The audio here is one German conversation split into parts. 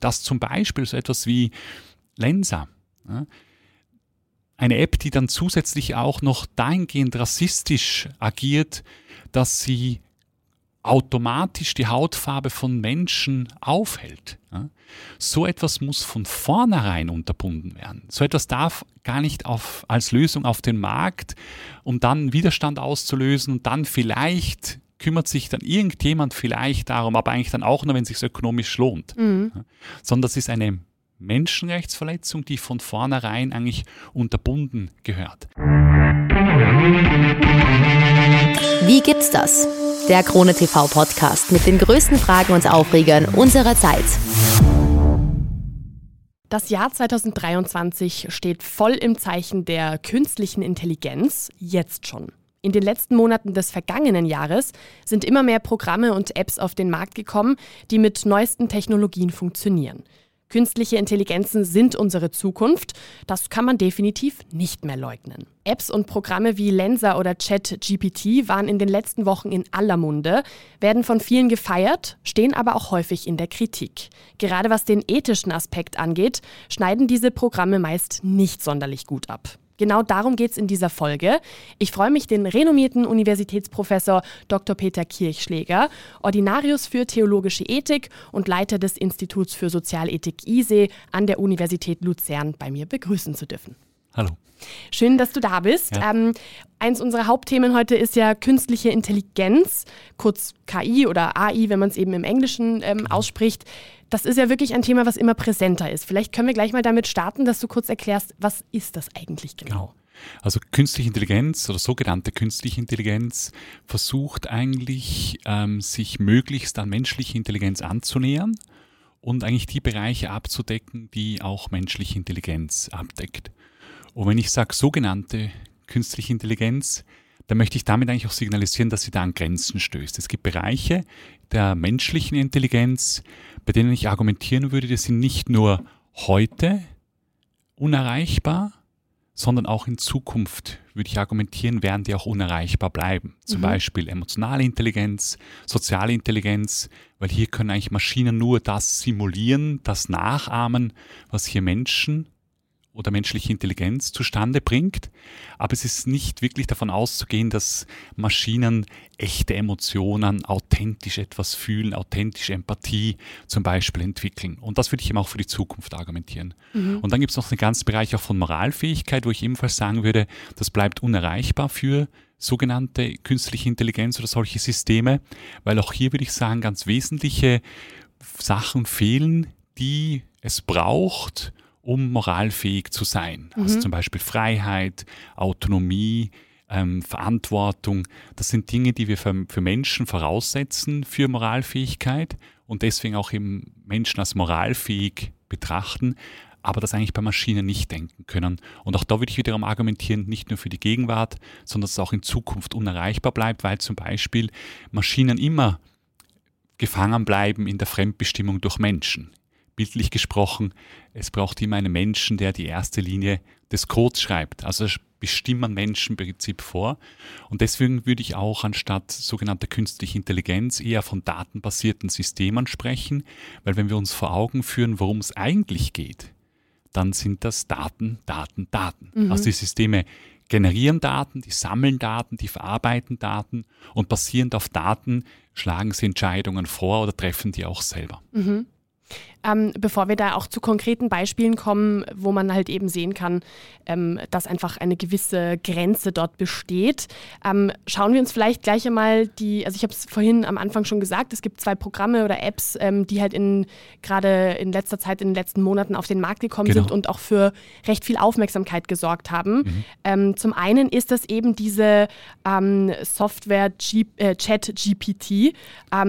dass zum Beispiel so etwas wie Lensa, eine App, die dann zusätzlich auch noch dahingehend rassistisch agiert, dass sie automatisch die Hautfarbe von Menschen aufhält. So etwas muss von vornherein unterbunden werden. So etwas darf gar nicht auf, als Lösung auf den Markt, um dann Widerstand auszulösen und dann vielleicht kümmert sich dann irgendjemand vielleicht darum, aber eigentlich dann auch nur, wenn es sich ökonomisch lohnt. Mhm. Sondern das ist eine Menschenrechtsverletzung, die von vornherein eigentlich unterbunden gehört. Wie gibt's das? Der Krone TV Podcast mit den größten Fragen und Aufregern unserer Zeit. Das Jahr 2023 steht voll im Zeichen der künstlichen Intelligenz, jetzt schon. In den letzten Monaten des vergangenen Jahres sind immer mehr Programme und Apps auf den Markt gekommen, die mit neuesten Technologien funktionieren. Künstliche Intelligenzen sind unsere Zukunft. Das kann man definitiv nicht mehr leugnen. Apps und Programme wie Lensa oder ChatGPT waren in den letzten Wochen in aller Munde, werden von vielen gefeiert, stehen aber auch häufig in der Kritik. Gerade was den ethischen Aspekt angeht, schneiden diese Programme meist nicht sonderlich gut ab. Genau darum geht es in dieser Folge. Ich freue mich, den renommierten Universitätsprofessor Dr. Peter Kirchschläger, Ordinarius für theologische Ethik und Leiter des Instituts für Sozialethik ISE an der Universität Luzern bei mir begrüßen zu dürfen. Hallo. Schön, dass du da bist. Ja. Ähm, eins unserer Hauptthemen heute ist ja künstliche Intelligenz, kurz KI oder AI, wenn man es eben im Englischen ähm, genau. ausspricht. Das ist ja wirklich ein Thema, was immer präsenter ist. Vielleicht können wir gleich mal damit starten, dass du kurz erklärst, was ist das eigentlich genau? genau. Also künstliche Intelligenz oder sogenannte künstliche Intelligenz versucht eigentlich, ähm, sich möglichst an menschliche Intelligenz anzunähern und eigentlich die Bereiche abzudecken, die auch menschliche Intelligenz abdeckt. Und wenn ich sage sogenannte künstliche Intelligenz, dann möchte ich damit eigentlich auch signalisieren, dass sie da an Grenzen stößt. Es gibt Bereiche der menschlichen Intelligenz, bei denen ich argumentieren würde, die sind nicht nur heute unerreichbar, sondern auch in Zukunft, würde ich argumentieren, werden die auch unerreichbar bleiben. Zum mhm. Beispiel emotionale Intelligenz, soziale Intelligenz, weil hier können eigentlich Maschinen nur das simulieren, das nachahmen, was hier Menschen oder menschliche Intelligenz zustande bringt. Aber es ist nicht wirklich davon auszugehen, dass Maschinen echte Emotionen, authentisch etwas fühlen, authentische Empathie zum Beispiel entwickeln. Und das würde ich eben auch für die Zukunft argumentieren. Mhm. Und dann gibt es noch einen ganzen Bereich auch von Moralfähigkeit, wo ich ebenfalls sagen würde, das bleibt unerreichbar für sogenannte künstliche Intelligenz oder solche Systeme, weil auch hier würde ich sagen, ganz wesentliche Sachen fehlen, die es braucht, um moralfähig zu sein. Also mhm. Zum Beispiel Freiheit, Autonomie, ähm, Verantwortung. Das sind Dinge, die wir für, für, Menschen voraussetzen für Moralfähigkeit und deswegen auch eben Menschen als moralfähig betrachten, aber das eigentlich bei Maschinen nicht denken können. Und auch da würde ich wiederum argumentieren, nicht nur für die Gegenwart, sondern dass es auch in Zukunft unerreichbar bleibt, weil zum Beispiel Maschinen immer gefangen bleiben in der Fremdbestimmung durch Menschen bildlich gesprochen, es braucht immer einen Menschen, der die erste Linie des Codes schreibt. Also bestimmen Menschen im Prinzip vor. Und deswegen würde ich auch anstatt sogenannter künstliche Intelligenz eher von datenbasierten Systemen sprechen, weil wenn wir uns vor Augen führen, worum es eigentlich geht, dann sind das Daten, Daten, Daten. Mhm. Also die Systeme generieren Daten, die sammeln Daten, die verarbeiten Daten und basierend auf Daten schlagen sie Entscheidungen vor oder treffen die auch selber. Mhm. Ähm, bevor wir da auch zu konkreten Beispielen kommen, wo man halt eben sehen kann, ähm, dass einfach eine gewisse Grenze dort besteht, ähm, schauen wir uns vielleicht gleich einmal die, also ich habe es vorhin am Anfang schon gesagt, es gibt zwei Programme oder Apps, ähm, die halt in gerade in letzter Zeit, in den letzten Monaten auf den Markt gekommen genau. sind und auch für recht viel Aufmerksamkeit gesorgt haben. Mhm. Ähm, zum einen ist das eben diese ähm, Software G äh, Chat GPT.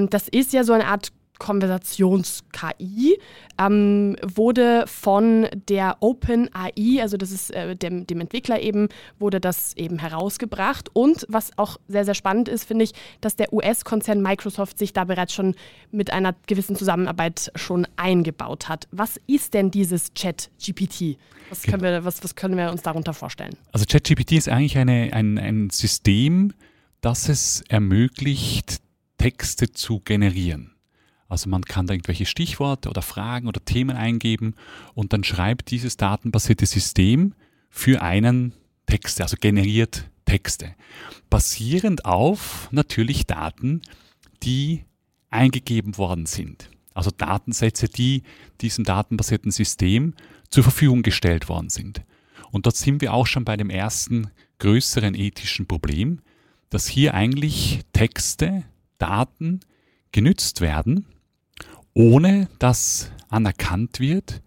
das ist ja so eine Art Konversations-KI ähm, wurde von der OpenAI, also das ist äh, dem, dem, Entwickler eben, wurde das eben herausgebracht. Und was auch sehr, sehr spannend ist, finde ich, dass der US-Konzern Microsoft sich da bereits schon mit einer gewissen Zusammenarbeit schon eingebaut hat. Was ist denn dieses Chat-GPT? Was, können wir, was, was können wir uns darunter vorstellen? Also ChatGPT ist eigentlich eine, ein, ein System, das es ermöglicht, Texte zu generieren. Also man kann da irgendwelche Stichworte oder Fragen oder Themen eingeben und dann schreibt dieses datenbasierte System für einen Texte, also generiert Texte, basierend auf natürlich Daten, die eingegeben worden sind. Also Datensätze, die diesem datenbasierten System zur Verfügung gestellt worden sind. Und dort sind wir auch schon bei dem ersten größeren ethischen Problem, dass hier eigentlich Texte, Daten genützt werden, ohne dass anerkannt wird,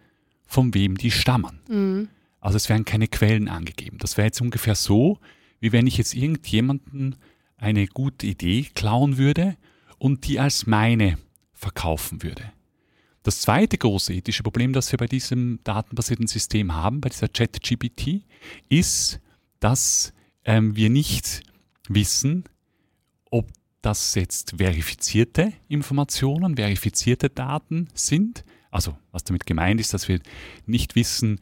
von wem die stammen. Mhm. Also es werden keine Quellen angegeben. Das wäre jetzt ungefähr so, wie wenn ich jetzt irgendjemanden eine gute Idee klauen würde und die als meine verkaufen würde. Das zweite große ethische Problem, das wir bei diesem datenbasierten System haben, bei dieser ChatGPT, ist, dass ähm, wir nicht wissen, ob das jetzt verifizierte Informationen, verifizierte Daten sind. Also was damit gemeint ist, dass wir nicht wissen,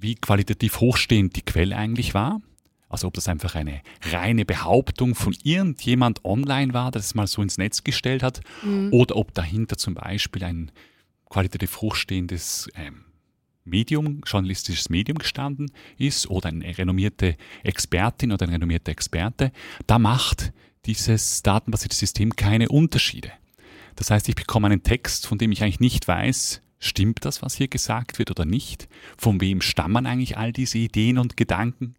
wie qualitativ hochstehend die Quelle eigentlich war. Also ob das einfach eine reine Behauptung von irgendjemand online war, das es mal so ins Netz gestellt hat, mhm. oder ob dahinter zum Beispiel ein qualitativ hochstehendes ähm, Medium, journalistisches Medium gestanden ist oder eine renommierte Expertin oder ein renommierter Experte, da macht dieses datenbasierte System keine Unterschiede. Das heißt, ich bekomme einen Text, von dem ich eigentlich nicht weiß, stimmt das, was hier gesagt wird oder nicht? Von wem stammen eigentlich all diese Ideen und Gedanken?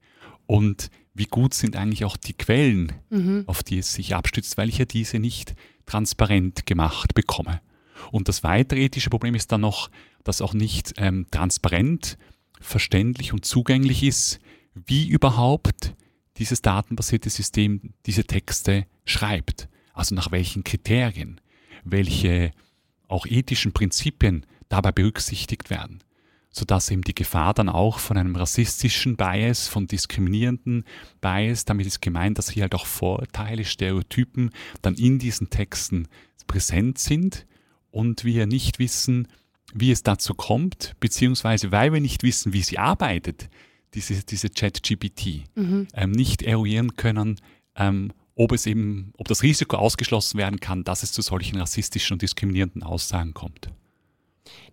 Und wie gut sind eigentlich auch die Quellen, mhm. auf die es sich abstützt, weil ich ja diese nicht transparent gemacht bekomme. Und das weitere ethische Problem ist dann noch, dass auch nicht ähm, transparent, verständlich und zugänglich ist, wie überhaupt dieses datenbasierte System diese Texte schreibt. Also nach welchen Kriterien, welche auch ethischen Prinzipien dabei berücksichtigt werden sodass eben die Gefahr dann auch von einem rassistischen Bias, von diskriminierenden Bias, damit ist gemeint, dass hier halt auch Vorteile, Stereotypen dann in diesen Texten präsent sind und wir nicht wissen, wie es dazu kommt, beziehungsweise weil wir nicht wissen, wie sie arbeitet, diese, diese Chat-GPT, mhm. ähm, nicht eruieren können, ähm, ob es eben, ob das Risiko ausgeschlossen werden kann, dass es zu solchen rassistischen und diskriminierenden Aussagen kommt.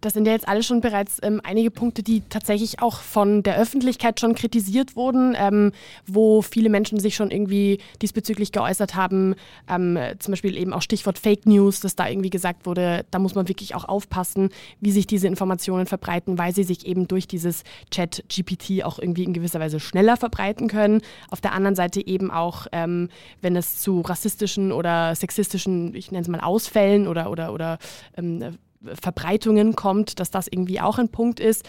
Das sind ja jetzt alle schon bereits ähm, einige Punkte, die tatsächlich auch von der Öffentlichkeit schon kritisiert wurden, ähm, wo viele Menschen sich schon irgendwie diesbezüglich geäußert haben. Ähm, zum Beispiel eben auch Stichwort Fake News, dass da irgendwie gesagt wurde, da muss man wirklich auch aufpassen, wie sich diese Informationen verbreiten, weil sie sich eben durch dieses Chat-GPT auch irgendwie in gewisser Weise schneller verbreiten können. Auf der anderen Seite eben auch, ähm, wenn es zu rassistischen oder sexistischen, ich nenne es mal Ausfällen oder, oder, oder ähm, Verbreitungen kommt, dass das irgendwie auch ein Punkt ist.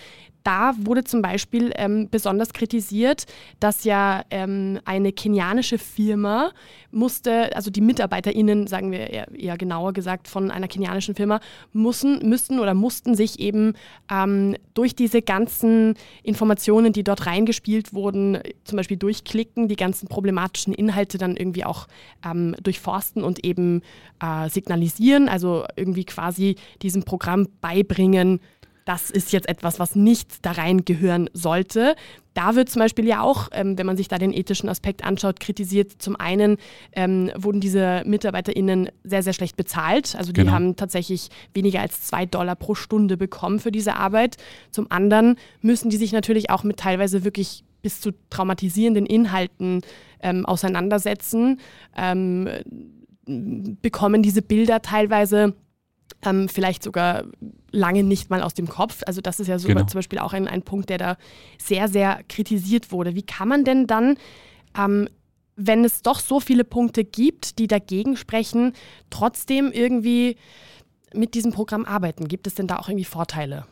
Da wurde zum Beispiel ähm, besonders kritisiert, dass ja ähm, eine kenianische Firma musste, also die MitarbeiterInnen, sagen wir eher, eher genauer gesagt, von einer kenianischen Firma, müssen, müssten oder mussten sich eben ähm, durch diese ganzen Informationen, die dort reingespielt wurden, zum Beispiel durchklicken, die ganzen problematischen Inhalte dann irgendwie auch ähm, durchforsten und eben äh, signalisieren, also irgendwie quasi diesem Programm beibringen, das ist jetzt etwas, was nicht da reingehören sollte. Da wird zum Beispiel ja auch, ähm, wenn man sich da den ethischen Aspekt anschaut, kritisiert. Zum einen ähm, wurden diese MitarbeiterInnen sehr, sehr schlecht bezahlt. Also die genau. haben tatsächlich weniger als zwei Dollar pro Stunde bekommen für diese Arbeit. Zum anderen müssen die sich natürlich auch mit teilweise wirklich bis zu traumatisierenden Inhalten ähm, auseinandersetzen, ähm, bekommen diese Bilder teilweise ähm, vielleicht sogar lange nicht mal aus dem Kopf. Also das ist ja so genau. zum Beispiel auch ein, ein Punkt, der da sehr, sehr kritisiert wurde. Wie kann man denn dann, ähm, wenn es doch so viele Punkte gibt, die dagegen sprechen, trotzdem irgendwie mit diesem Programm arbeiten? Gibt es denn da auch irgendwie Vorteile?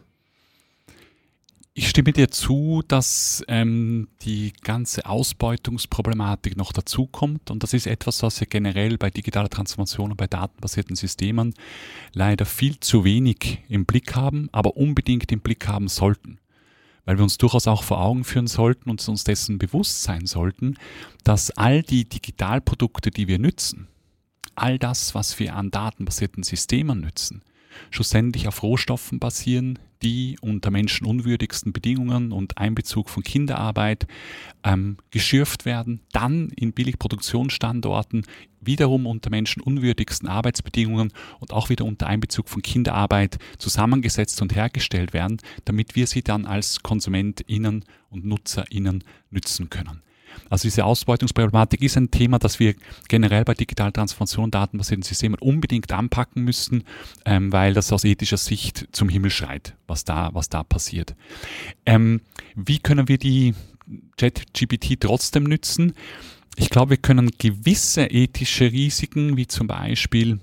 Ich stimme dir zu, dass ähm, die ganze Ausbeutungsproblematik noch dazukommt und das ist etwas, was wir generell bei digitaler Transformation und bei datenbasierten Systemen leider viel zu wenig im Blick haben, aber unbedingt im Blick haben sollten. Weil wir uns durchaus auch vor Augen führen sollten und uns dessen bewusst sein sollten, dass all die Digitalprodukte, die wir nützen, all das, was wir an datenbasierten Systemen nützen, schlussendlich auf Rohstoffen basieren, die unter menschenunwürdigsten Bedingungen und Einbezug von Kinderarbeit ähm, geschürft werden, dann in Billigproduktionsstandorten wiederum unter menschenunwürdigsten Arbeitsbedingungen und auch wieder unter Einbezug von Kinderarbeit zusammengesetzt und hergestellt werden, damit wir sie dann als KonsumentInnen und NutzerInnen nützen können. Also diese Ausbeutungsproblematik ist ein Thema, das wir generell bei digital Transformation datenbasierten Systemen unbedingt anpacken müssten, ähm, weil das aus ethischer Sicht zum Himmel schreit, was da, was da passiert. Ähm, wie können wir die ChatGPT trotzdem nützen? Ich glaube, wir können gewisse ethische Risiken, wie zum Beispiel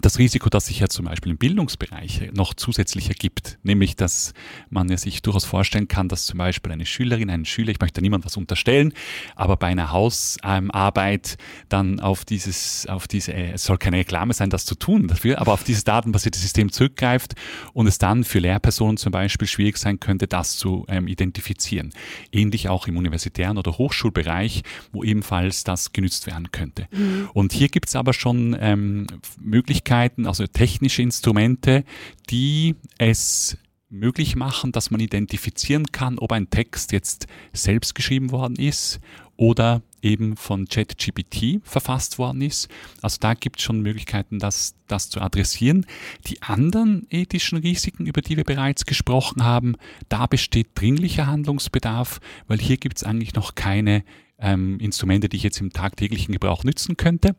das Risiko, das sich ja zum Beispiel im Bildungsbereich noch zusätzlich ergibt, nämlich dass man ja sich durchaus vorstellen kann, dass zum Beispiel eine Schülerin, ein Schüler, ich möchte niemand was unterstellen, aber bei einer Hausarbeit dann auf dieses, auf diese, es soll keine Reklame sein, das zu tun dafür, aber auf dieses datenbasierte System zurückgreift und es dann für Lehrpersonen zum Beispiel schwierig sein könnte, das zu ähm, identifizieren. Ähnlich auch im universitären oder Hochschulbereich, wo ebenfalls das genützt werden könnte. Mhm. Und hier gibt es aber schon ähm, Möglichkeiten, Möglichkeiten, also technische Instrumente, die es möglich machen, dass man identifizieren kann, ob ein Text jetzt selbst geschrieben worden ist oder eben von ChatGPT verfasst worden ist. Also da gibt es schon Möglichkeiten, das, das zu adressieren. Die anderen ethischen Risiken, über die wir bereits gesprochen haben, da besteht dringlicher Handlungsbedarf, weil hier gibt es eigentlich noch keine ähm, Instrumente, die ich jetzt im tagtäglichen Gebrauch nützen könnte.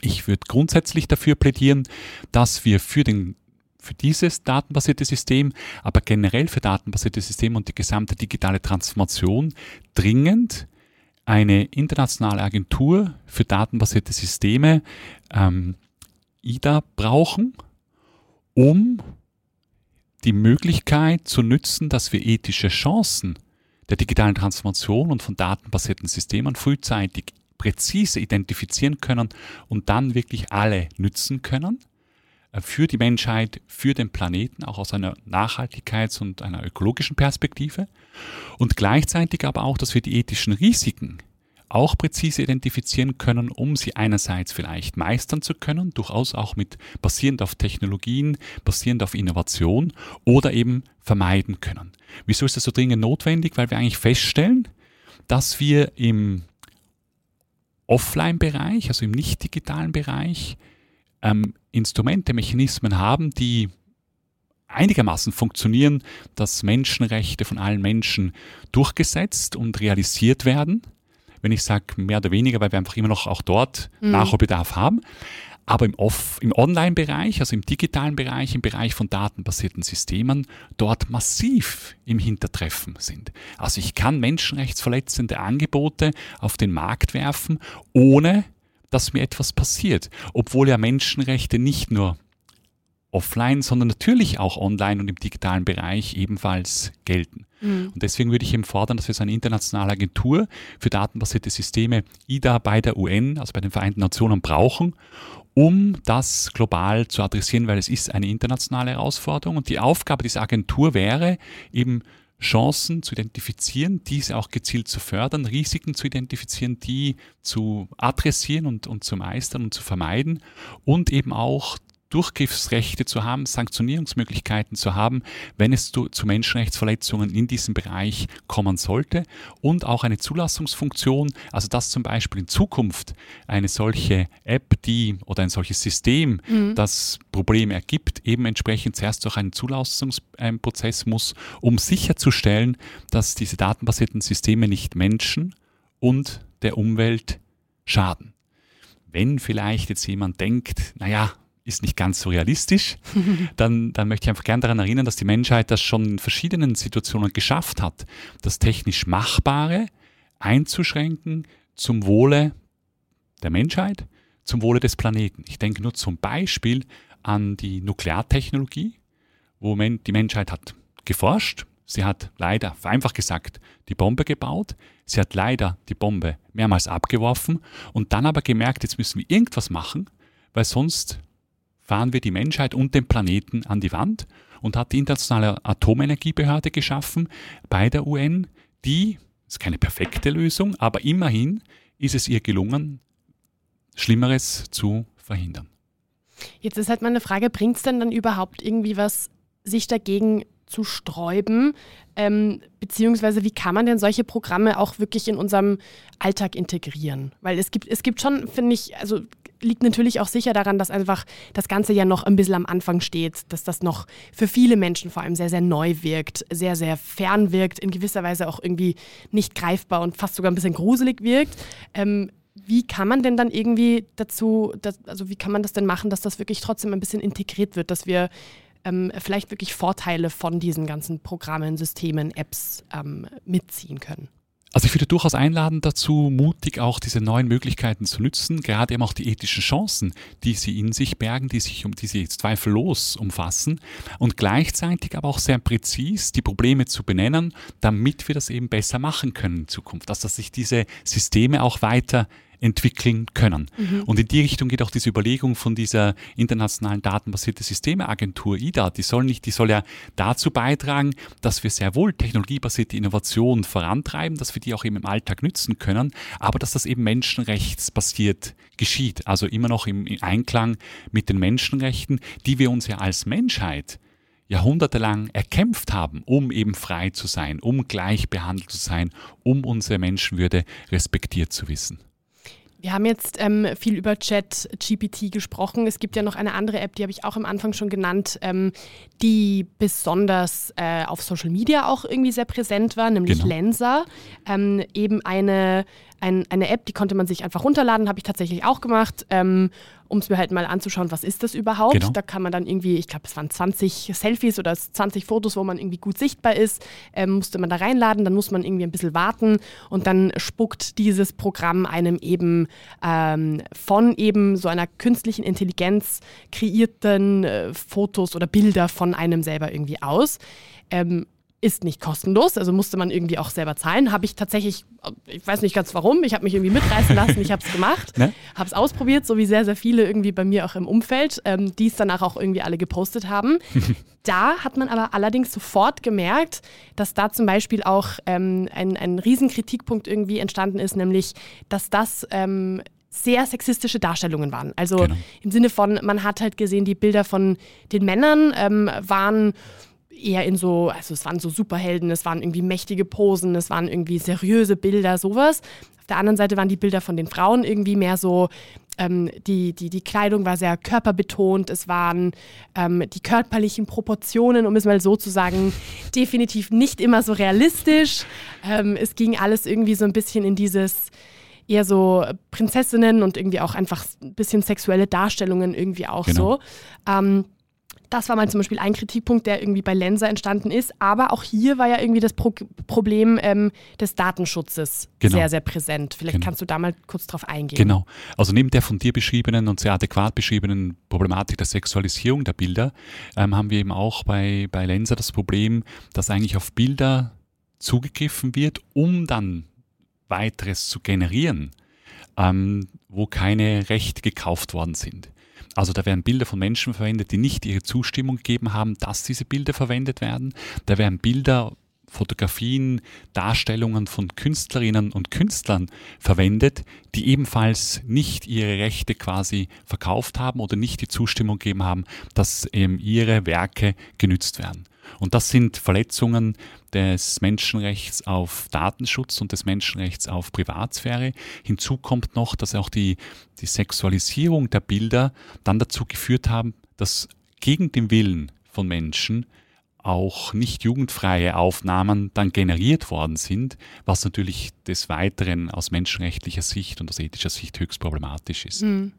Ich würde grundsätzlich dafür plädieren, dass wir für den für dieses datenbasierte System, aber generell für datenbasierte Systeme und die gesamte digitale Transformation dringend eine internationale Agentur für datenbasierte Systeme, ähm, IDA, brauchen, um die Möglichkeit zu nützen, dass wir ethische Chancen der digitalen Transformation und von datenbasierten Systemen frühzeitig präzise identifizieren können und dann wirklich alle nützen können äh, für die Menschheit, für den Planeten, auch aus einer Nachhaltigkeits- und einer ökologischen Perspektive. Und gleichzeitig aber auch, dass wir die ethischen Risiken auch präzise identifizieren können, um sie einerseits vielleicht meistern zu können, durchaus auch mit basierend auf Technologien, basierend auf Innovation oder eben vermeiden können. Wieso ist das so dringend notwendig? Weil wir eigentlich feststellen, dass wir im Offline-Bereich, also im nicht digitalen Bereich, ähm, Instrumente, Mechanismen haben, die einigermaßen funktionieren, dass Menschenrechte von allen Menschen durchgesetzt und realisiert werden. Wenn ich sage mehr oder weniger, weil wir einfach immer noch auch dort mhm. Nachholbedarf haben aber im, im Online-Bereich, also im digitalen Bereich, im Bereich von datenbasierten Systemen, dort massiv im Hintertreffen sind. Also ich kann menschenrechtsverletzende Angebote auf den Markt werfen, ohne dass mir etwas passiert, obwohl ja Menschenrechte nicht nur offline, sondern natürlich auch online und im digitalen Bereich ebenfalls gelten. Mhm. Und deswegen würde ich eben fordern, dass wir so eine internationale Agentur für datenbasierte Systeme IDA bei der UN, also bei den Vereinten Nationen, brauchen, um das global zu adressieren, weil es ist eine internationale Herausforderung. Und die Aufgabe dieser Agentur wäre eben Chancen zu identifizieren, diese auch gezielt zu fördern, Risiken zu identifizieren, die zu adressieren und, und zu meistern und zu vermeiden und eben auch Durchgriffsrechte zu haben, Sanktionierungsmöglichkeiten zu haben, wenn es zu, zu, Menschenrechtsverletzungen in diesem Bereich kommen sollte und auch eine Zulassungsfunktion, also dass zum Beispiel in Zukunft eine solche App, die oder ein solches System, mhm. das Probleme ergibt, eben entsprechend zuerst durch einen Zulassungsprozess muss, um sicherzustellen, dass diese datenbasierten Systeme nicht Menschen und der Umwelt schaden. Wenn vielleicht jetzt jemand denkt, naja, ist nicht ganz so realistisch, dann, dann möchte ich einfach gerne daran erinnern, dass die Menschheit das schon in verschiedenen Situationen geschafft hat, das technisch Machbare einzuschränken zum Wohle der Menschheit, zum Wohle des Planeten. Ich denke nur zum Beispiel an die Nukleartechnologie, wo die Menschheit hat geforscht, sie hat leider, vereinfacht gesagt, die Bombe gebaut, sie hat leider die Bombe mehrmals abgeworfen und dann aber gemerkt, jetzt müssen wir irgendwas machen, weil sonst fahren wir die Menschheit und den Planeten an die Wand und hat die Internationale Atomenergiebehörde geschaffen bei der UN, die, ist keine perfekte Lösung, aber immerhin ist es ihr gelungen, Schlimmeres zu verhindern. Jetzt ist halt meine Frage, bringt es denn dann überhaupt irgendwie was, sich dagegen zu sträuben? Ähm, beziehungsweise wie kann man denn solche Programme auch wirklich in unserem Alltag integrieren? Weil es gibt, es gibt schon, finde ich, also liegt natürlich auch sicher daran, dass einfach das Ganze ja noch ein bisschen am Anfang steht, dass das noch für viele Menschen vor allem sehr, sehr neu wirkt, sehr, sehr fern wirkt, in gewisser Weise auch irgendwie nicht greifbar und fast sogar ein bisschen gruselig wirkt. Ähm, wie kann man denn dann irgendwie dazu, dass, also wie kann man das denn machen, dass das wirklich trotzdem ein bisschen integriert wird, dass wir ähm, vielleicht wirklich Vorteile von diesen ganzen Programmen, Systemen, Apps ähm, mitziehen können? Also ich würde durchaus einladen dazu, mutig auch diese neuen Möglichkeiten zu nutzen, gerade eben auch die ethischen Chancen, die sie in sich bergen, die sich um die sie zweifellos umfassen und gleichzeitig aber auch sehr präzis die Probleme zu benennen, damit wir das eben besser machen können in Zukunft, dass, dass sich diese Systeme auch weiter entwickeln können. Mhm. Und in die Richtung geht auch diese Überlegung von dieser internationalen datenbasierte Systemeagentur IDA. Die soll nicht, die soll ja dazu beitragen, dass wir sehr wohl technologiebasierte Innovationen vorantreiben, dass wir die auch eben im Alltag nützen können, aber dass das eben menschenrechtsbasiert geschieht. Also immer noch im Einklang mit den Menschenrechten, die wir uns ja als Menschheit jahrhundertelang erkämpft haben, um eben frei zu sein, um gleich behandelt zu sein, um unsere Menschenwürde respektiert zu wissen. Wir haben jetzt ähm, viel über Chat-GPT gesprochen. Es gibt ja noch eine andere App, die habe ich auch am Anfang schon genannt, ähm, die besonders äh, auf Social Media auch irgendwie sehr präsent war, nämlich genau. Lensa. Ähm, eben eine ein, eine App, die konnte man sich einfach runterladen, habe ich tatsächlich auch gemacht, ähm, um es mir halt mal anzuschauen, was ist das überhaupt. Genau. Da kann man dann irgendwie, ich glaube, es waren 20 Selfies oder 20 Fotos, wo man irgendwie gut sichtbar ist, ähm, musste man da reinladen, dann muss man irgendwie ein bisschen warten und dann spuckt dieses Programm einem eben ähm, von eben so einer künstlichen Intelligenz kreierten äh, Fotos oder Bilder von einem selber irgendwie aus. Ähm, ist nicht kostenlos, also musste man irgendwie auch selber zahlen. Habe ich tatsächlich, ich weiß nicht ganz warum, ich habe mich irgendwie mitreißen lassen, ich habe es gemacht, ne? habe es ausprobiert, so wie sehr, sehr viele irgendwie bei mir auch im Umfeld, ähm, die es danach auch irgendwie alle gepostet haben. da hat man aber allerdings sofort gemerkt, dass da zum Beispiel auch ähm, ein, ein Riesenkritikpunkt irgendwie entstanden ist, nämlich, dass das ähm, sehr sexistische Darstellungen waren. Also genau. im Sinne von, man hat halt gesehen, die Bilder von den Männern ähm, waren eher in so, also es waren so Superhelden, es waren irgendwie mächtige Posen, es waren irgendwie seriöse Bilder, sowas. Auf der anderen Seite waren die Bilder von den Frauen irgendwie mehr so, ähm, die, die, die Kleidung war sehr körperbetont, es waren ähm, die körperlichen Proportionen, um es mal so zu sagen, definitiv nicht immer so realistisch. Ähm, es ging alles irgendwie so ein bisschen in dieses eher so Prinzessinnen und irgendwie auch einfach ein bisschen sexuelle Darstellungen irgendwie auch genau. so. Das war mal zum Beispiel ein Kritikpunkt, der irgendwie bei Lenser entstanden ist. Aber auch hier war ja irgendwie das Pro Problem ähm, des Datenschutzes genau. sehr, sehr präsent. Vielleicht genau. kannst du da mal kurz drauf eingehen. Genau. Also neben der von dir beschriebenen und sehr adäquat beschriebenen Problematik der Sexualisierung der Bilder ähm, haben wir eben auch bei, bei Lenser das Problem, dass eigentlich auf Bilder zugegriffen wird, um dann weiteres zu generieren, ähm, wo keine Rechte gekauft worden sind. Also da werden Bilder von Menschen verwendet, die nicht ihre Zustimmung gegeben haben, dass diese Bilder verwendet werden. Da werden Bilder Fotografien, Darstellungen von Künstlerinnen und Künstlern verwendet, die ebenfalls nicht ihre Rechte quasi verkauft haben oder nicht die Zustimmung gegeben haben, dass eben ihre Werke genützt werden. Und das sind Verletzungen des Menschenrechts auf Datenschutz und des Menschenrechts auf Privatsphäre. Hinzu kommt noch, dass auch die, die Sexualisierung der Bilder dann dazu geführt haben, dass gegen den Willen von Menschen auch nicht jugendfreie Aufnahmen dann generiert worden sind, was natürlich des Weiteren aus menschenrechtlicher Sicht und aus ethischer Sicht höchst problematisch ist. Mhm.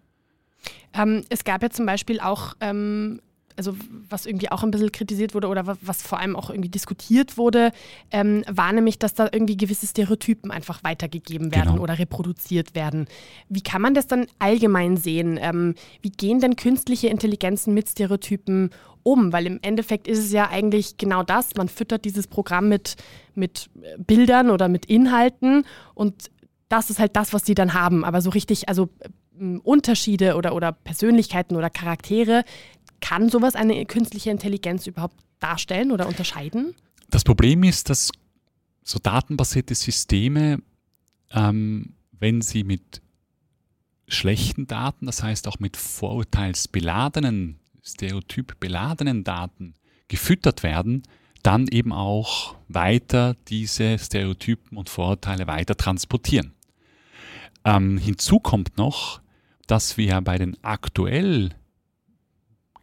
Ähm, es gab ja zum Beispiel auch ähm, also was irgendwie auch ein bisschen kritisiert wurde oder was vor allem auch irgendwie diskutiert wurde, ähm, war nämlich, dass da irgendwie gewisse Stereotypen einfach weitergegeben werden genau. oder reproduziert werden. Wie kann man das dann allgemein sehen? Ähm, wie gehen denn künstliche Intelligenzen mit Stereotypen um? Weil im Endeffekt ist es ja eigentlich genau das. Man füttert dieses Programm mit, mit Bildern oder mit Inhalten und das ist halt das, was sie dann haben. Aber so richtig, also Unterschiede oder, oder Persönlichkeiten oder Charaktere, kann sowas eine künstliche Intelligenz überhaupt darstellen oder unterscheiden? Das Problem ist, dass so datenbasierte Systeme, ähm, wenn sie mit schlechten Daten, das heißt auch mit vorurteilsbeladenen, stereotypbeladenen Daten gefüttert werden, dann eben auch weiter diese Stereotypen und Vorurteile weiter transportieren. Ähm, hinzu kommt noch, dass wir bei den aktuell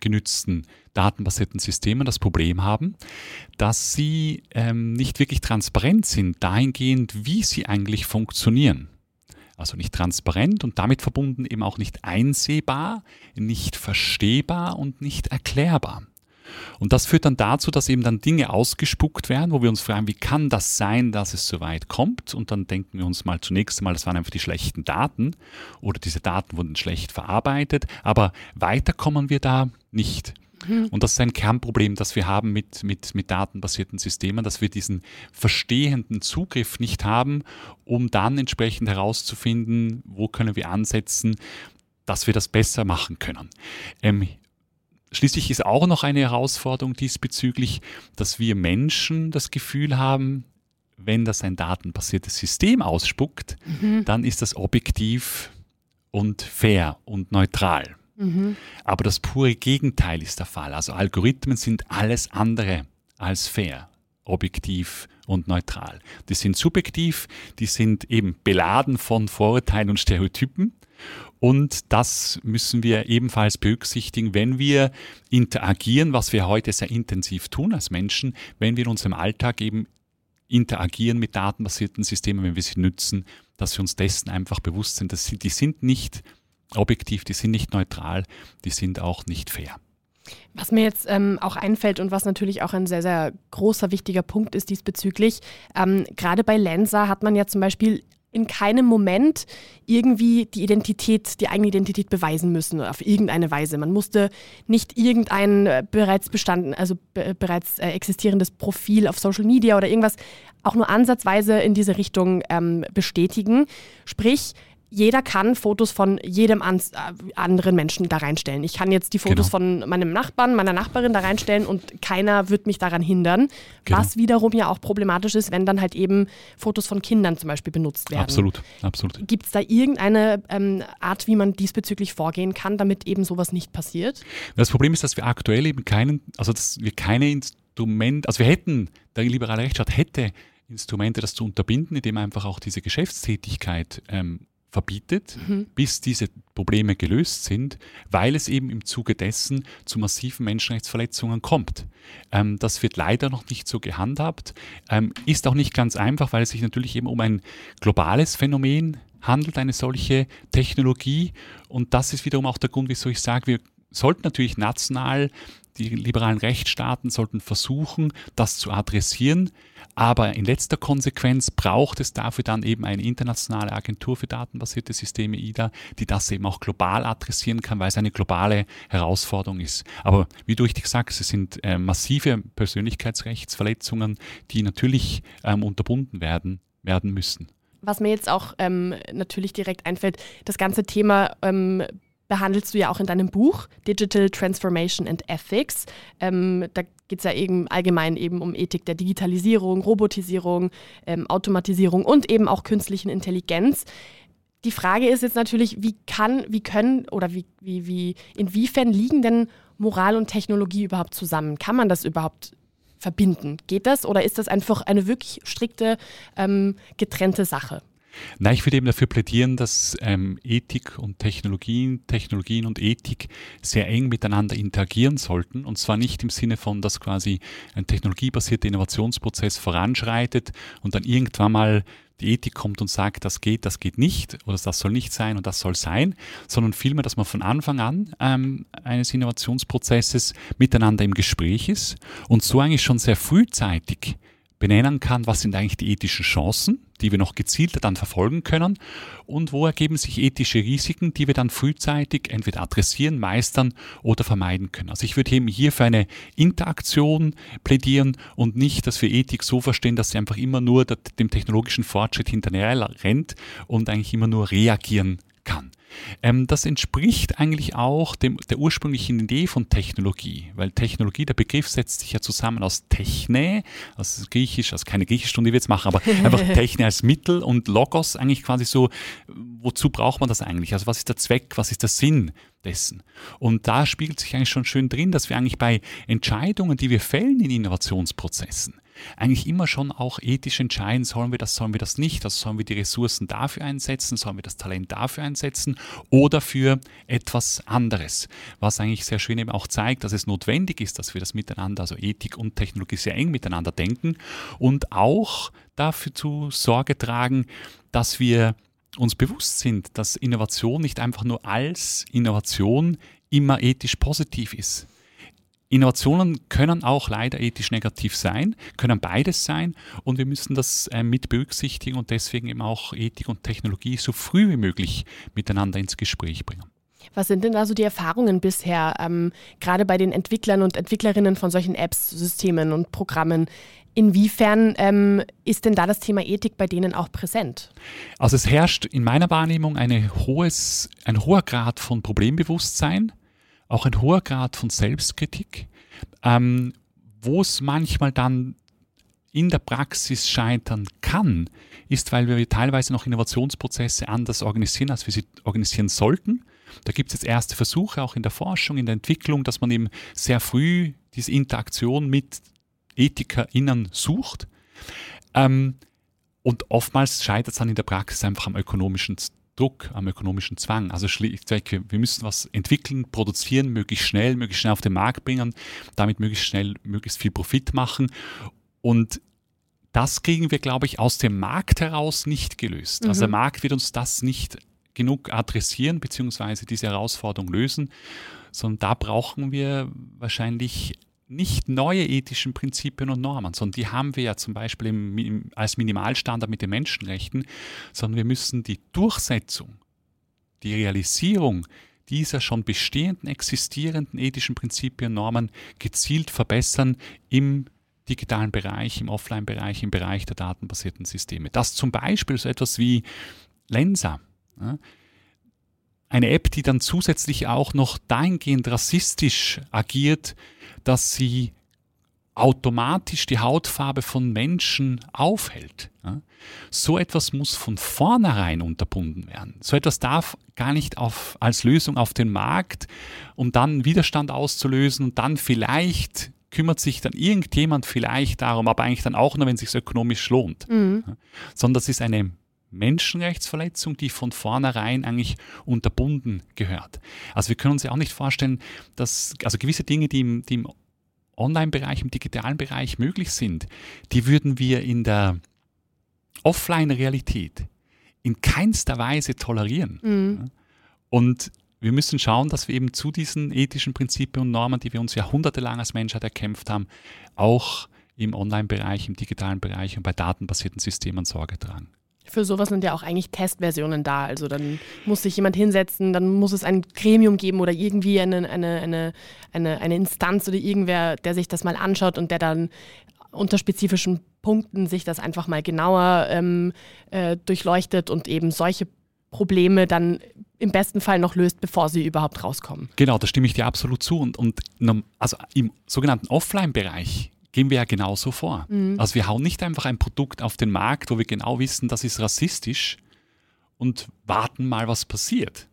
genützten datenbasierten Systemen das Problem haben, dass sie ähm, nicht wirklich transparent sind dahingehend, wie sie eigentlich funktionieren. Also nicht transparent und damit verbunden eben auch nicht einsehbar, nicht verstehbar und nicht erklärbar. Und das führt dann dazu, dass eben dann Dinge ausgespuckt werden, wo wir uns fragen, wie kann das sein, dass es so weit kommt? Und dann denken wir uns mal zunächst einmal, das waren einfach die schlechten Daten oder diese Daten wurden schlecht verarbeitet, aber weiter kommen wir da nicht. Mhm. Und das ist ein Kernproblem, das wir haben mit, mit, mit datenbasierten Systemen, dass wir diesen verstehenden Zugriff nicht haben, um dann entsprechend herauszufinden, wo können wir ansetzen, dass wir das besser machen können. Ähm, Schließlich ist auch noch eine Herausforderung diesbezüglich, dass wir Menschen das Gefühl haben, wenn das ein datenbasiertes System ausspuckt, mhm. dann ist das objektiv und fair und neutral. Mhm. Aber das pure Gegenteil ist der Fall. Also Algorithmen sind alles andere als fair, objektiv und neutral. Die sind subjektiv, die sind eben beladen von Vorurteilen und Stereotypen und das müssen wir ebenfalls berücksichtigen, wenn wir interagieren, was wir heute sehr intensiv tun als Menschen, wenn wir in unserem Alltag eben interagieren mit datenbasierten Systemen, wenn wir sie nützen, dass wir uns dessen einfach bewusst sind, dass sie, die sind nicht objektiv, die sind nicht neutral, die sind auch nicht fair. Was mir jetzt ähm, auch einfällt und was natürlich auch ein sehr, sehr großer, wichtiger Punkt ist diesbezüglich, ähm, gerade bei Lensa hat man ja zum Beispiel in keinem Moment irgendwie die Identität, die eigene Identität beweisen müssen auf irgendeine Weise. Man musste nicht irgendein äh, bereits bestanden, also bereits äh, existierendes Profil auf Social Media oder irgendwas auch nur ansatzweise in diese Richtung ähm, bestätigen. Sprich, jeder kann Fotos von jedem an, äh, anderen Menschen da reinstellen. Ich kann jetzt die Fotos genau. von meinem Nachbarn, meiner Nachbarin da reinstellen und keiner wird mich daran hindern. Genau. Was wiederum ja auch problematisch ist, wenn dann halt eben Fotos von Kindern zum Beispiel benutzt werden. Absolut, absolut. Gibt es da irgendeine ähm, Art, wie man diesbezüglich vorgehen kann, damit eben sowas nicht passiert? Das Problem ist, dass wir aktuell eben keinen, also dass wir keine Instrumente, also wir hätten, der liberale Rechtsstaat hätte Instrumente, das zu unterbinden, indem einfach auch diese Geschäftstätigkeit ähm, verbietet, mhm. bis diese Probleme gelöst sind, weil es eben im Zuge dessen zu massiven Menschenrechtsverletzungen kommt. Ähm, das wird leider noch nicht so gehandhabt, ähm, ist auch nicht ganz einfach, weil es sich natürlich eben um ein globales Phänomen handelt, eine solche Technologie. Und das ist wiederum auch der Grund, wieso ich sage, wir sollten natürlich national die liberalen Rechtsstaaten sollten versuchen, das zu adressieren. Aber in letzter Konsequenz braucht es dafür dann eben eine internationale Agentur für datenbasierte Systeme, IDA, die das eben auch global adressieren kann, weil es eine globale Herausforderung ist. Aber wie du richtig sagst, es sind äh, massive Persönlichkeitsrechtsverletzungen, die natürlich ähm, unterbunden werden, werden müssen. Was mir jetzt auch ähm, natürlich direkt einfällt, das ganze Thema ähm, behandelst du ja auch in deinem Buch Digital Transformation and Ethics. Ähm, da geht es ja eben allgemein eben um Ethik der Digitalisierung, Robotisierung, ähm, Automatisierung und eben auch künstlichen Intelligenz. Die Frage ist jetzt natürlich, wie kann, wie können oder wie, wie, wie, inwiefern liegen denn Moral und Technologie überhaupt zusammen? Kann man das überhaupt verbinden? Geht das oder ist das einfach eine wirklich strikte, ähm, getrennte Sache? Nein, ich würde eben dafür plädieren, dass ähm, Ethik und Technologien, Technologien und Ethik sehr eng miteinander interagieren sollten. Und zwar nicht im Sinne von, dass quasi ein technologiebasierter Innovationsprozess voranschreitet und dann irgendwann mal die Ethik kommt und sagt, das geht, das geht nicht oder das soll nicht sein und das soll sein, sondern vielmehr, dass man von Anfang an ähm, eines Innovationsprozesses miteinander im Gespräch ist und so eigentlich schon sehr frühzeitig benennen kann, was sind eigentlich die ethischen Chancen, die wir noch gezielter dann verfolgen können und wo ergeben sich ethische Risiken, die wir dann frühzeitig entweder adressieren, meistern oder vermeiden können. Also ich würde eben hier für eine Interaktion plädieren und nicht, dass wir Ethik so verstehen, dass sie einfach immer nur dem technologischen Fortschritt hinterher rennt und eigentlich immer nur reagieren kann. Ähm, das entspricht eigentlich auch dem, der ursprünglichen Idee von Technologie, weil Technologie, der Begriff setzt sich ja zusammen aus Techne, also griechisch, also keine Griechischstunde, die wir jetzt machen, aber einfach Techne als Mittel und Logos eigentlich quasi so, wozu braucht man das eigentlich? Also was ist der Zweck, was ist der Sinn dessen? Und da spiegelt sich eigentlich schon schön drin, dass wir eigentlich bei Entscheidungen, die wir fällen in Innovationsprozessen, eigentlich immer schon auch ethisch entscheiden, sollen wir das, sollen wir das nicht, also sollen wir die Ressourcen dafür einsetzen, sollen wir das Talent dafür einsetzen? Oder für etwas anderes, was eigentlich sehr schön eben auch zeigt, dass es notwendig ist, dass wir das miteinander, also Ethik und Technologie sehr eng miteinander denken und auch dafür zu Sorge tragen, dass wir uns bewusst sind, dass Innovation nicht einfach nur als Innovation immer ethisch positiv ist. Innovationen können auch leider ethisch negativ sein, können beides sein und wir müssen das äh, mit berücksichtigen und deswegen eben auch Ethik und Technologie so früh wie möglich miteinander ins Gespräch bringen. Was sind denn da so die Erfahrungen bisher, ähm, gerade bei den Entwicklern und Entwicklerinnen von solchen Apps, Systemen und Programmen? Inwiefern ähm, ist denn da das Thema Ethik bei denen auch präsent? Also es herrscht in meiner Wahrnehmung hohes, ein hoher Grad von Problembewusstsein auch ein hoher Grad von Selbstkritik, ähm, wo es manchmal dann in der Praxis scheitern kann, ist, weil wir teilweise noch Innovationsprozesse anders organisieren, als wir sie organisieren sollten. Da gibt es jetzt erste Versuche auch in der Forschung, in der Entwicklung, dass man eben sehr früh diese Interaktion mit EthikerInnen sucht. Ähm, und oftmals scheitert es dann in der Praxis einfach am ökonomischen Druck, am ökonomischen Zwang. Also schlichtweg, wir müssen was entwickeln, produzieren, möglichst schnell, möglichst schnell auf den Markt bringen, damit möglichst schnell, möglichst viel Profit machen. Und das kriegen wir, glaube ich, aus dem Markt heraus nicht gelöst. Mhm. Also der mhm. Markt wird uns das nicht genug adressieren, beziehungsweise diese Herausforderung lösen, sondern da brauchen wir wahrscheinlich nicht neue ethischen Prinzipien und Normen, sondern die haben wir ja zum Beispiel im, im, als Minimalstandard mit den Menschenrechten, sondern wir müssen die Durchsetzung, die Realisierung dieser schon bestehenden, existierenden ethischen Prinzipien und Normen gezielt verbessern im digitalen Bereich, im Offline-Bereich, im Bereich der datenbasierten Systeme. Das zum Beispiel so etwas wie Lensa. Eine App, die dann zusätzlich auch noch dahingehend rassistisch agiert, dass sie automatisch die Hautfarbe von Menschen aufhält. So etwas muss von vornherein unterbunden werden. So etwas darf gar nicht auf, als Lösung auf den Markt, um dann Widerstand auszulösen und dann vielleicht kümmert sich dann irgendjemand vielleicht darum, aber eigentlich dann auch nur, wenn es sich ökonomisch lohnt. Mhm. Sondern das ist eine Menschenrechtsverletzung, die von vornherein eigentlich unterbunden gehört. Also wir können uns ja auch nicht vorstellen, dass also gewisse Dinge, die im, die im Online-Bereich, im digitalen Bereich möglich sind, die würden wir in der Offline-Realität in keinster Weise tolerieren. Mhm. Und wir müssen schauen, dass wir eben zu diesen ethischen Prinzipien und Normen, die wir uns jahrhundertelang als Menschheit erkämpft haben, auch im Online-Bereich, im digitalen Bereich und bei datenbasierten Systemen Sorge tragen. Für sowas sind ja auch eigentlich Testversionen da. Also dann muss sich jemand hinsetzen, dann muss es ein Gremium geben oder irgendwie eine, eine, eine, eine, eine Instanz oder irgendwer, der sich das mal anschaut und der dann unter spezifischen Punkten sich das einfach mal genauer ähm, äh, durchleuchtet und eben solche Probleme dann im besten Fall noch löst, bevor sie überhaupt rauskommen. Genau, da stimme ich dir absolut zu. Und, und also im sogenannten Offline-Bereich gehen wir ja genauso vor. Mhm. Also wir hauen nicht einfach ein Produkt auf den Markt, wo wir genau wissen, das ist rassistisch und warten mal, was passiert.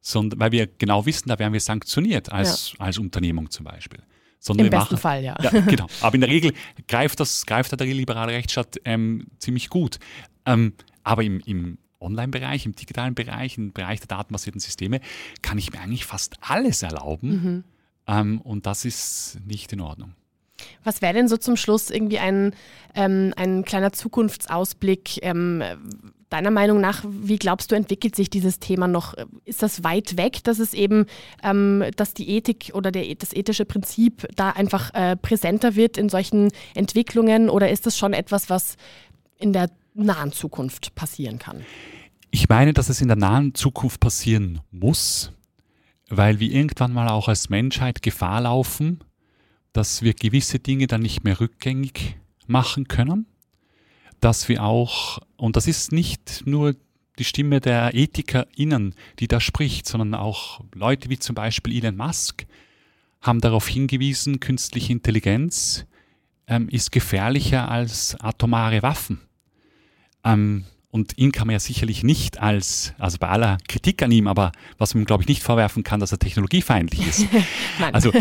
Sondern, weil wir genau wissen, da werden wir sanktioniert als, ja. als Unternehmung zum Beispiel. Sondern Im besten machen, Fall, ja. ja. Genau. Aber in der Regel greift, das, greift der liberale Rechtsstaat ähm, ziemlich gut. Ähm, aber im, im Online-Bereich, im digitalen Bereich, im Bereich der datenbasierten Systeme kann ich mir eigentlich fast alles erlauben. Mhm. Ähm, und das ist nicht in Ordnung. Was wäre denn so zum Schluss irgendwie ein, ähm, ein kleiner Zukunftsausblick? Ähm, deiner Meinung nach, wie glaubst du, entwickelt sich dieses Thema noch? Ist das weit weg, dass es eben, ähm, dass die Ethik oder der, das ethische Prinzip da einfach äh, präsenter wird in solchen Entwicklungen? Oder ist das schon etwas, was in der nahen Zukunft passieren kann? Ich meine, dass es in der nahen Zukunft passieren muss, weil wir irgendwann mal auch als Menschheit Gefahr laufen, dass wir gewisse Dinge dann nicht mehr rückgängig machen können, dass wir auch, und das ist nicht nur die Stimme der EthikerInnen, die da spricht, sondern auch Leute wie zum Beispiel Elon Musk haben darauf hingewiesen, künstliche Intelligenz ähm, ist gefährlicher als atomare Waffen. Ähm, und ihn kann man ja sicherlich nicht als, also bei aller Kritik an ihm, aber was man, glaube ich, nicht vorwerfen kann, dass er technologiefeindlich ist. also,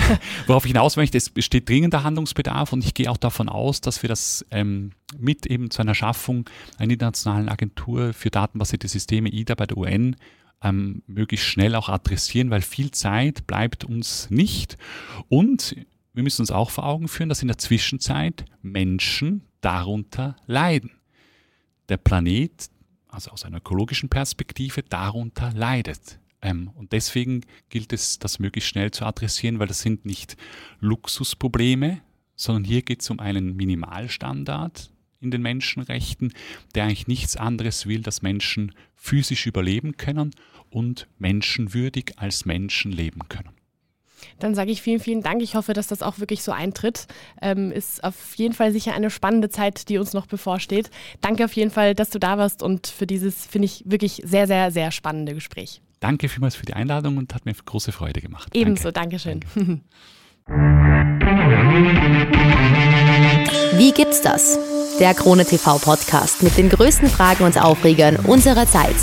worauf ich hinaus möchte, es besteht dringender Handlungsbedarf und ich gehe auch davon aus, dass wir das ähm, mit eben zu einer Schaffung einer internationalen Agentur für datenbasierte Systeme, IDA bei der UN, ähm, möglichst schnell auch adressieren, weil viel Zeit bleibt uns nicht. Und wir müssen uns auch vor Augen führen, dass in der Zwischenzeit Menschen darunter leiden der Planet, also aus einer ökologischen Perspektive, darunter leidet. Ähm, und deswegen gilt es, das möglichst schnell zu adressieren, weil das sind nicht Luxusprobleme, sondern hier geht es um einen Minimalstandard in den Menschenrechten, der eigentlich nichts anderes will, dass Menschen physisch überleben können und menschenwürdig als Menschen leben können. Dann sage ich vielen, vielen Dank. Ich hoffe, dass das auch wirklich so eintritt. Ähm, ist auf jeden Fall sicher eine spannende Zeit, die uns noch bevorsteht. Danke auf jeden Fall, dass du da warst und für dieses, finde ich, wirklich sehr, sehr, sehr spannende Gespräch. Danke vielmals für die Einladung und hat mir große Freude gemacht. Ebenso, Danke. Dankeschön. Danke. Wie gibt's das? Der Krone TV Podcast mit den größten Fragen und Aufregern unserer Zeit.